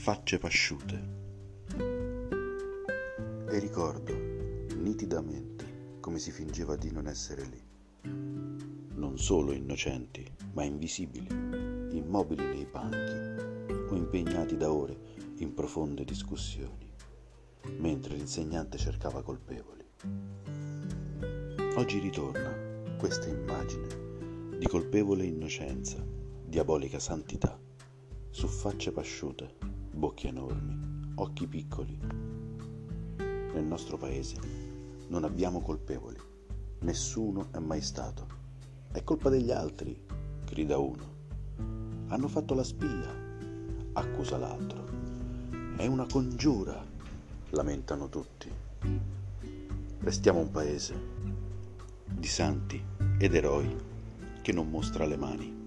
facce pasciute. E ricordo nitidamente come si fingeva di non essere lì. Non solo innocenti, ma invisibili, immobili nei banchi o impegnati da ore in profonde discussioni, mentre l'insegnante cercava colpevoli. Oggi ritorna questa immagine di colpevole innocenza, diabolica santità, su facce pasciute, bocche enormi, occhi piccoli. Nel nostro paese non abbiamo colpevoli, nessuno è mai stato. È colpa degli altri, grida uno. Hanno fatto la spia, accusa l'altro. È una congiura, lamentano tutti. Restiamo un paese di santi ed eroi che non mostra le mani.